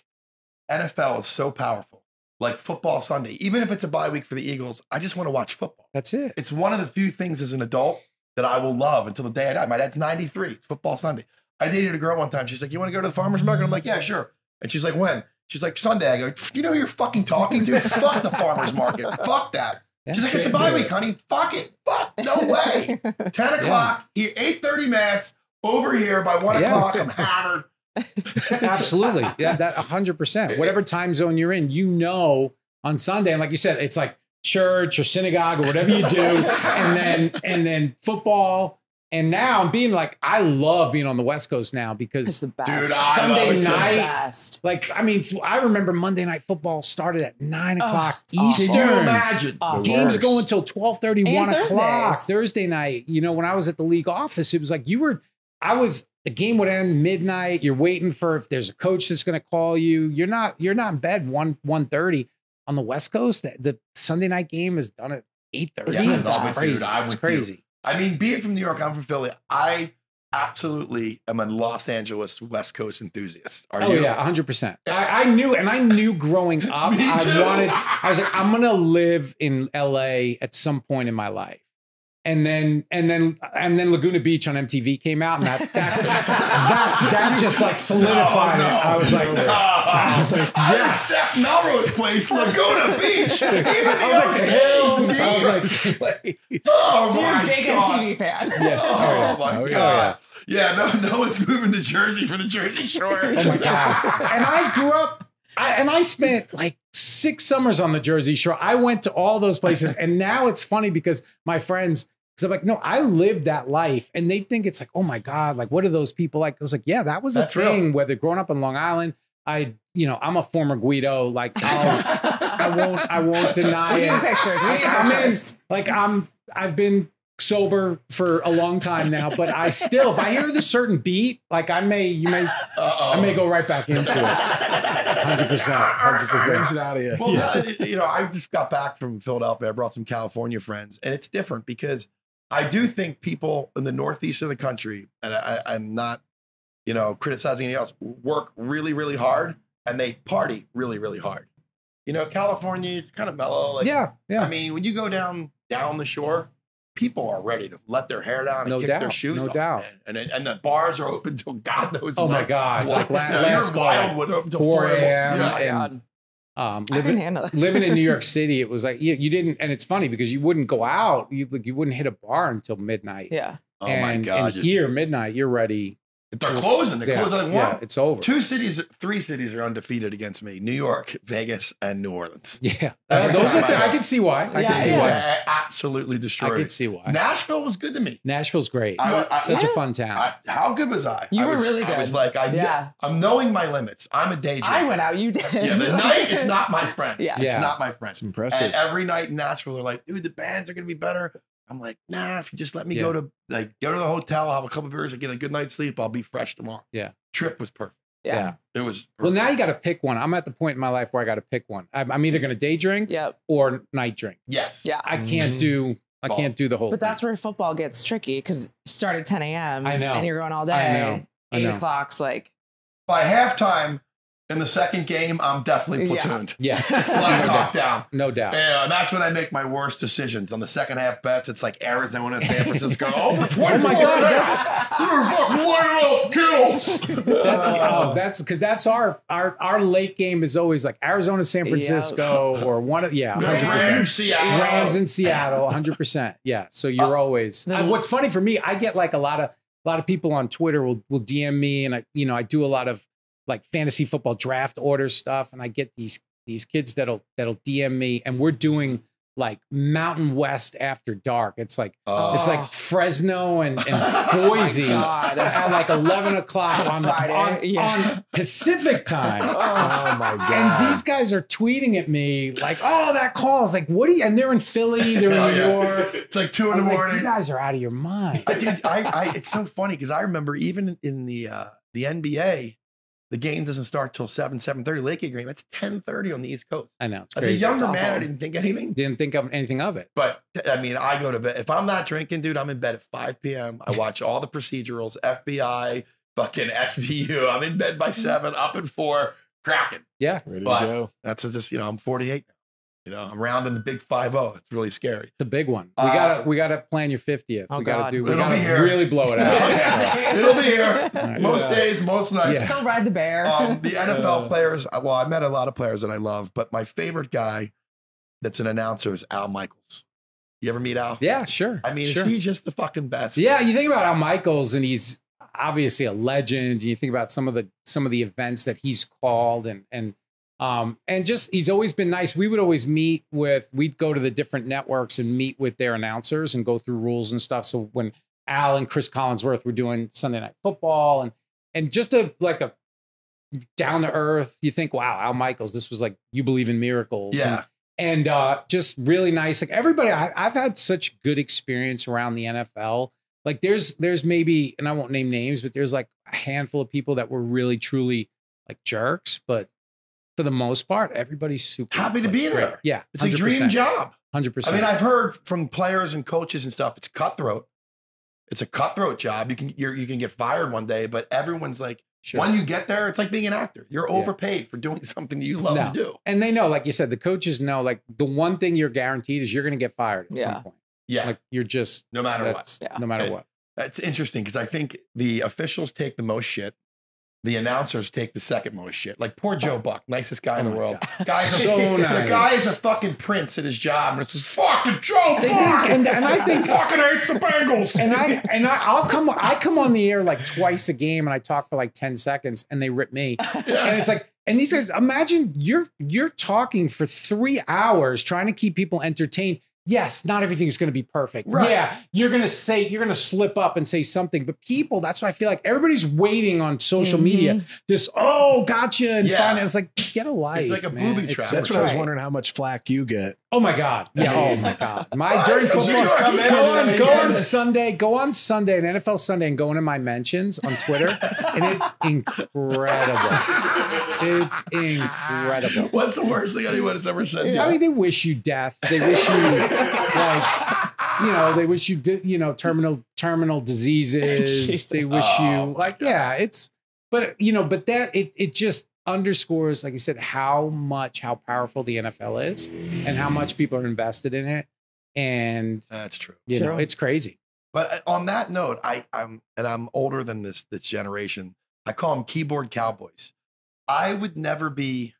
NFL is so powerful. Like football Sunday, even if it's a bye week for the Eagles, I just want to watch football. That's it. It's one of the few things as an adult that I will love until the day I die. My dad's 93. It's football Sunday. I dated a girl one time. She's like, You want to go to the farmer's market? I'm like, Yeah, sure. And she's like, When? She's like, Sunday. I go, You know who you're fucking talking to? Fuck the farmer's market. Fuck that. She's like, It's a bye week, honey. Fuck it. Fuck. No way. 10 o'clock, here, 8:30 mass, over here by one Yeah. o'clock. I'm hammered. Absolutely. Yeah, that 100%. Whatever time zone you're in, you know on Sunday. And like you said, it's like church or synagogue or whatever you do. and then, and then football. And now I'm being like, I love being on the West Coast now It's because the best. Dude, Sunday love it so night- best. like, I mean, so I remember Monday night football started at nine Oh, o'clock it's awful. Eastern. imagine? Oh, Games worst. go until 12 30, And 1 o'clock Thursdays. Thursday night. You know, when I was at the league office, it was like you were, I was, the game would end midnight. You're waiting for if there's a coach that's going to call you. You're not, you're not in bed 1 1 30 on the West Coast. The, the Sunday night game is done at 8 30. Yeah, I'm it's with crazy. dude. I'm it's crazy. I mean, being from New York, I'm from Philly. I absolutely am a Los Angeles West Coast enthusiast. Are Oh you? yeah, hundred percent. I, I knew, and I knew growing up. I wanted. I was like, I'm gonna live in LA at some point in my life. And then, and then, and then Laguna Beach on MTV came out, and that that that, that just like solidified No, no, it. I was like, no. I was like, I'd yes. accept Melrose Place, Laguna Beach, even the I was like, hills. I was like, oh So you're my a big God. MTV fan. Yeah. Oh, Oh, my Oh, yeah. God. Yeah, no, no one's moving to Jersey for the Jersey Shore. Oh my god! and I grew up, I, and I spent like six summers on the Jersey Shore. I went to all those places, and now it's funny because my friends, because I'm like, no, I lived that life, and they think it's like, oh my god, like what are those people like? I was like, yeah, that was a That's real. thing. Whether growing up in Long Island, I, you know, I'm a former Guido. Like, I'll, I won't, I won't deny it. pictures. We Like, I'm in, like I'm, I've been sober for a long time now, but I still, if I hear the certain beat, like I may, you may, Uh-oh. I may go right back into it. Hundred percent, hundred Brings percent. it out of you. Well, no, you know, I just got back from Philadelphia. I brought some California friends, and it's different because I do think people in the northeast of the country, and I, I'm not you know, criticizing anything else, work really, really hard and they party really, really hard. You know, California is kind of mellow. Like, yeah, yeah. I mean, when you go down down the shore, people are ready to let their hair down and No kick their shoes no off, doubt. man. And and the bars are open till God knows. oh my god! Like la- Your last call, Wildwood open till 4 4 a.m. Yeah. And God. Um, living couldn't handle it. living in New York City, it was like you, you didn't, and it's funny because you wouldn't go out, you like you wouldn't hit a bar until midnight. Yeah. Oh and, my God. And here, midnight, you're ready. They're closing. They're yeah, closing like yeah, one. it's over. Two cities, three cities are undefeated against me: New York, Vegas, and New Orleans. Yeah, Every Uh, those time are. T- I I go- can see why. I Yeah, can see yeah. why. I absolutely destroyed. I can see why. Nashville was good to me. Nashville's great. I, I, Such Yeah. a fun town. I- how good was I? You I were was, really good. I was like, I, Yeah. I'm knowing my limits. I'm a day drinker. I went out. You did. Yeah, the night is not my friend. Yeah. It's Yeah. not my friend. It's impressive. And every night in Nashville, they're like, dude, the bands are gonna be better. I'm like, nah, if you just let me Yeah. go to like go to the hotel, I'll have a couple beers, I get a good night's sleep, I'll be fresh tomorrow. Yeah. Trip was perfect. Yeah. It was Well, now you got to pick one. I'm at the point in my life where I got to pick one. I'm, I'm either going to day drink Yep. or night drink. yes. Yeah. I can't Mhm. do. I Both. can't do the whole. But that's where football gets tricky because start at 10 a.m. I know. And you're going all day. I know. I Eight know. o'clock's like, By halftime in the second game, I'm definitely platooned. Yeah. platooned. yeah, Black Hawk down. no doubt. Yeah, and that's when I make my worst decisions. On the second half bets, it's like Arizona, and San Francisco. Over 24 Oh my God, minutes. You're fucking one kill. That's oh, that's because that's our our our late game is always like Arizona, San Yeah. Francisco, or one of yeah, The hundred Rams, percent. Seattle. Rams in Seattle, hundred percent. Yeah, so you're uh, always. The- and what's funny for me, I get like a lot of a lot of people on Twitter will will DM me, and I you know I do a lot of like fantasy football draft order stuff, and I get these these kids that'll that'll DM me, and we're doing like Mountain West after dark. It's like Oh. it's like Fresno and, and Boise God. at like 11 o'clock on, Friday, on, yeah. on Pacific time. oh my god! And these guys are tweeting at me like, "Oh, that call is like, what do you?" And they're in Philly, they're Oh, in New yeah. York. It's like two in the was like, morning. you guys are out of your mind. I, dude, I, I, it's so funny because I remember even in the uh, the NBA, the game doesn't start till seven seven thirty. Lake game, it's ten thirty on the East Coast. I know it's As a younger man, I didn't think anything. Didn't think of anything of it. But I mean, I go to bed if I'm not drinking, dude. I'm in bed at five p.m. I watch all the procedurals, FBI, fucking SVU. I'm in bed by mm-hmm. seven, up at four, cracking. Yeah, Ready but- to go. That's just you know, I'm 48 now. You know, I'm rounding the big five zero. It's really scary. it's a big one. We Uh, gotta we gotta plan your 50th. Oh, we gotta God. do. We It'll gotta be here. really blow it out. It'll be here. All right. Most Yeah. days, most nights. Yeah. Go ride the bear. um, the NFL Uh. players. Well, I met a lot of players that I love, but my favorite guy that's an announcer is Al Michaels. You ever meet Al? Yeah, sure. I mean, sure. is he just the fucking best? Yeah, you think about Al Michaels, and he's obviously a legend. You think about some of the some of the events that he's called, and and um and just he's always been nice. We would always meet with. We'd go to the different networks and meet with their announcers and go through rules and stuff. So when Al and Chris Collinsworth were doing Sunday Night Football, and and just a like a down to earth, you think, wow, Al Michaels, this was like you believe in miracles. and- Yeah. and uh, just really nice. Like everybody, I, I've had such good experience around the NFL. Like there's there's maybe, and I won't name names, but there's like a handful of people that were really truly like jerks, but for the most part, everybody's super Happy to like, be great. there. Yeah, It's a dream job. Hundred percent. I mean, I've heard from players and coaches and stuff. It's cutthroat. It's a cutthroat job. You can you're, you can get fired one day, but everyone's like, sure. when you get there, it's like being an actor. You're Yeah. overpaid for doing something that you love No. to do. and they know, like you said, the coaches know. Like the one thing you're guaranteed is you're going to get fired at Yeah. some point. Yeah, Like you're just no matter what. that's Yeah. no matter And- what. That's interesting because I think the officials take the most shit. The announcers take the second most shit. Like poor Joe Buck, nicest guy in Oh the world. God. Guy's a, So The guy is a fucking prince at his job, and it's just fucking Joe They Buck. think- and- and I think- fucking hates the Bengals. and I and I, I'll come I come on the air like twice a game and I talk for like 10 seconds and they rip me. And it's like, and these guys, imagine you're you're talking for three hours trying to keep people entertained. Yes, not everything is going to be perfect. Right. Yeah, you're going to say you're going to slip up and say something, but people, that's why I feel like everybody's waiting on social mm-hmm. media. Just oh, gotcha, and Yeah. find it. It's like get a life. It's like a man. booby trap. so That's what I was wondering how much flack you get. Oh my god! Yeah. Oh my god! My that's- football, he's go, on, go on Sunday, go on Sunday, an NFL Sunday, and go into my mentions on Twitter, and it's incredible. It's incredible. What's the worst thing anyone has ever said to you? I mean, they wish you death. They wish you like, you know, they wish you, di- you know, terminal terminal diseases. They wish Oh, you like, yeah, it's but you know, but that it it just underscores, like I said, how much how powerful the NFL is and how much people are invested in it. And That's true. you know, it's crazy. But uh, on that note, I, I'm and I'm older than this this generation. I call them keyboard cowboys. I would never be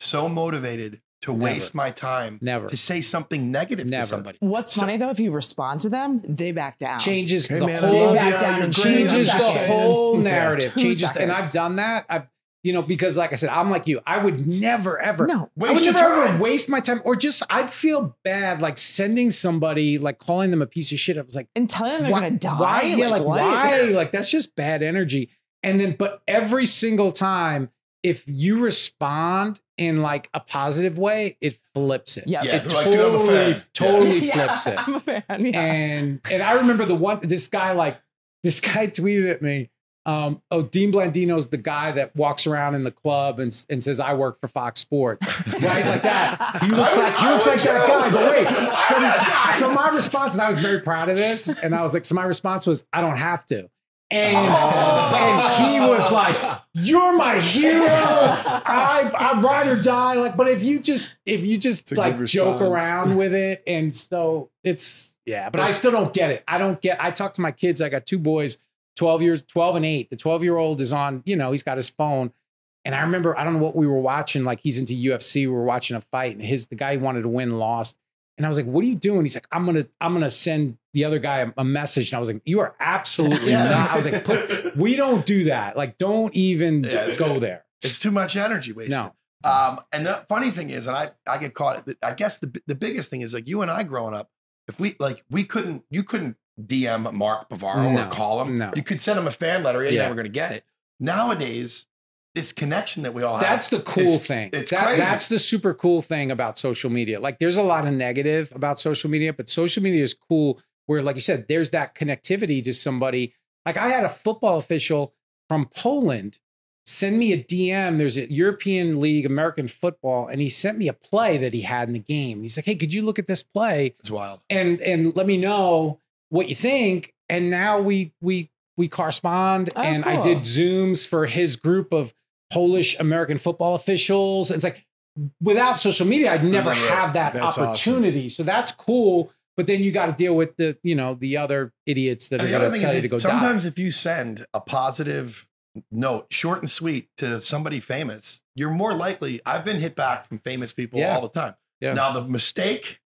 so motivated to Never. waste my time Never to say something negative Never. to somebody. What's So- funny though, if you respond to them, they back down. changes Hey the man, whole love back you. down You're in changes the whole narrative. Two changes, and I've done that. I've you know because like I said, I'm like you. I would never ever. No. I Waste would your never time. ever waste my time, or just I'd feel bad like sending somebody like calling them a piece of shit. I was like, And telling them they're why, gonna die. why? Yeah, like, what? why? Like that's just bad energy. And then, but every single time, if you respond in like a positive way, it flips it. Yeah. Yeah, it they're like, dude, I'm a totally, fan. totally Yeah, flips it. I'm a fan. Yeah. And and I remember the one this guy like this guy tweeted at me. Um, oh, Dean Blandino's the guy that walks around in the club and, and says, "I work for Fox Sports," right? Like that. He looks like he looks like that guy. But wait, so, so my response, and I was very proud of this, and I was like, so my response was, "I don't have to." And, Oh. and he was like, "You're my hero. I I ride or die." Like, but if you just if you just like joke around with it, and so it's yeah. But I still don't get it. I don't get. I talk to my kids. I got two boys, twelve years, twelve and eight. The twelve year old is on. You know, he's got his phone. And I remember, I don't know what we were watching. Like he's into UFC. We were watching a fight, and his the guy wanted to win lost. And I was like, "What are you doing?" He's like, "I'm gonna, I'm gonna send the other guy a, a message." And I was like, "You are absolutely Yeah. not." I was like, "Put, we don't do that. Like, don't even Yeah, go there." It's too much energy wasted. No, Um, and the funny thing is, and I, I get caught. I guess the the biggest thing is like you and I growing up. If we like, we couldn't, you couldn't DM Mark Bavaro No, or call him. no. You could send him a fan letter. You're Yeah. never going to get it. Nowadays, this connection that we all have. that's the cool it's- thing. it's That- crazy. That's the super cool thing about social media. Like, there's a lot of negative about social media, but social media is cool. Where, like you said, there's that connectivity to somebody. Like, I had a football official from Poland send me a DM. There's a European League American football, and he sent me a play that he had in the game. He's like, "Hey, could you look at this play It's wild. and and let me know what you think?" And now we we we correspond, Oh, and I did zooms for his group of Polish American football officials. It's like without social media, I'd never Right. have that That's awesome. opportunity. So that's cool. But then you got to deal with the you know the other idiots that And are going to tell you to go die. sometimes if you send a positive note, short and sweet, to somebody famous, you're more likely. I've been hit back from famous people Yeah. all the time. Yeah. Now the mistake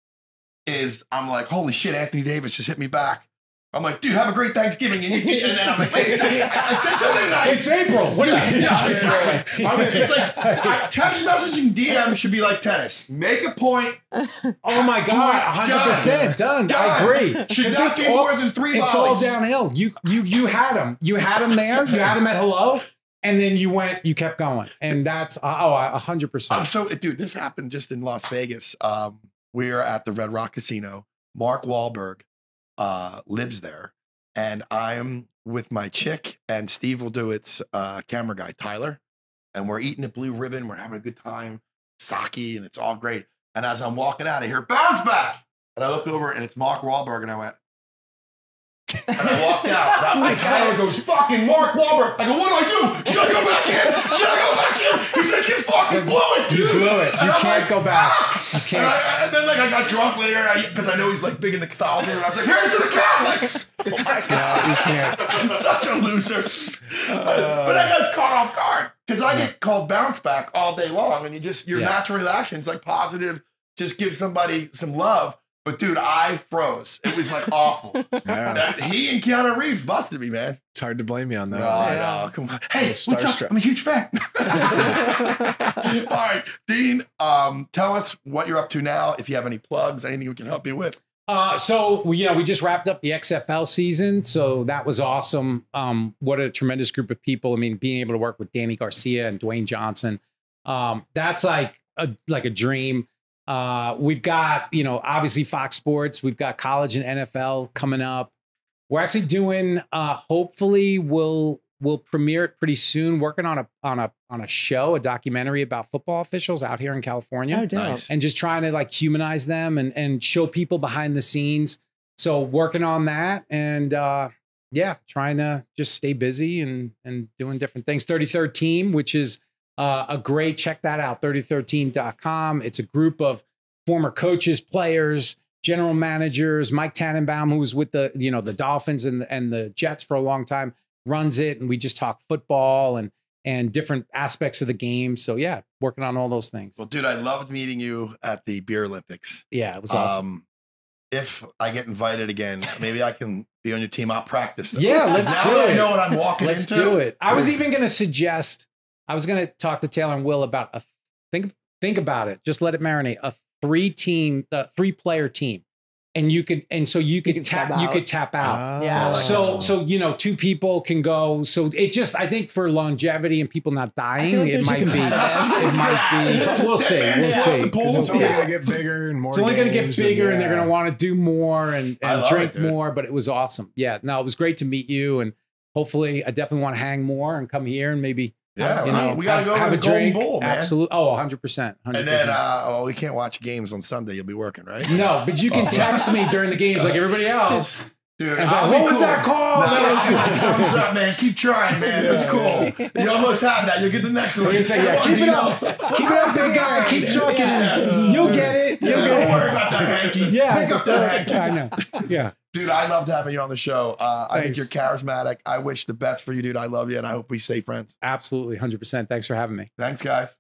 is, I'm like, holy shit, Anthony Davis just hit me back. I'm like, dude, have a great Thanksgiving, and, then I'm like, wait a second, I said something nice. It's April. What yeah, you- yeah, exactly. I was, it's like I- text messaging DM should be like tennis. Make a point. Oh my God, hundred percent done. I Done. agree. Should not be more than three It's all downhill. You you you had him. You had him there. You had him at hello, and then you went. You kept going, and that's oh a hundred I'm percent. so dude, this happened just in Las Vegas. Um, we are at the Red Rock Casino. Mark Wahlberg uh, lives there, and I'm with my chick and Steve will do its uh, camera guy Tyler, and we're eating a blue ribbon. We're having a good time, sake, and it's all great. And as I'm walking out, I hear bounce back, and I look over and it's Mark Wahlberg, and I went. And I walked out. Oh my and Tyler goes, fucking Mark Wahlberg. I go, what do I do? Should I go back in? Should I go back in? He's like, you fucking blew. You blew it. You can't like, go back. "Fuck." You And, can't. I, and then like I got drunk later because I know he's like big in the Catholicism. And I was like, here's to the Catholics. Oh my God. you can't. I'm such a loser. but I got caught off guard because I get called bounce back all day long. And you just, your Yeah. natural reaction is like positive, just give somebody some love. But dude, I froze. It was like awful. Yeah. That- he and Keanu Reeves busted me, man. It's hard to blame you on that. No, one. I know. Come on. Hey, what's up? I'm a huge fan. All right, Dean. Um, tell us what you're up to now. If you have any plugs, anything we can help you with. Uh, so we, you know, we just wrapped up the XFL season, so that was awesome. Um, what a tremendous group of people. I mean, being able to work with Dany Garcia and Dwayne Johnson, um, that's like a like a dream. Uh, we've got, you know, obviously Fox Sports. We've got college and NFL coming up. We're actually doing. Uh, hopefully, we'll we'll premiere it pretty soon. Working on a on a on a show, a documentary about football officials out here in California Oh, dope. Nice. and just trying to like humanize them and and show people behind the scenes. So working on that, and uh, yeah, trying to just stay busy and and doing different things. 33rd Team, which is uh, a great check that out 33rdteam.com. It's a group of former coaches, players, general managers. Mike Tannenbaum, who was with the you know the Dolphins and and the Jets for a long time, runs it, and we just talk football and and different aspects of the game. So yeah, working on all those things. Well, dude, I loved meeting you at the Beer Olympics. Yeah, it was awesome. Um, if I get invited again, maybe I can be on your team. I'll practice. Yeah, let's do that I it. know what I'm walking Let's into. do it. I was even going to suggest. I was going to talk to Taylor and Will about a think. Think about it. Just let it marinate. A three team, uh, three player team, and you could, and so you could can tap. You out. could tap out. Yeah. Oh. So, so you know, two people can go. So it just, I think, for longevity and people not dying, like it might be. It might be. We'll see. We'll yeah, see. the pool, 'Cause it's so only yeah. going to get bigger and more. It's only going to get bigger, and, they're going to want to do more and, and drink it, more. But it was awesome. Yeah, no, it was great to meet you, and hopefully, I definitely want to hang more and come here and maybe Yeah, you know we got to go have to a the Golden. Bowl, man. Absolutely. Oh, 100 percent. And then, uh, oh, we can't watch games on Sunday. You'll be working, right? no, but you can Oh. text me during the games like everybody else. Dude, what be was that called? No, That was- thumbs up, man. Keep trying, man. That's cool. You almost had that. You'll get the next one. Like, yeah, on, keep it up. Keep it up, big guy. Keep talking. Yeah. You'll get it. You'll Yeah, get it. worry about that hanky. Yeah. Pick up that hanky. I know. Yeah. Dude, I loved having you on the show. Uh, I think you're charismatic. I wish the best for you, dude. I love you, and I hope we stay friends. Absolutely. 100%. Thanks for having me. Thanks, guys.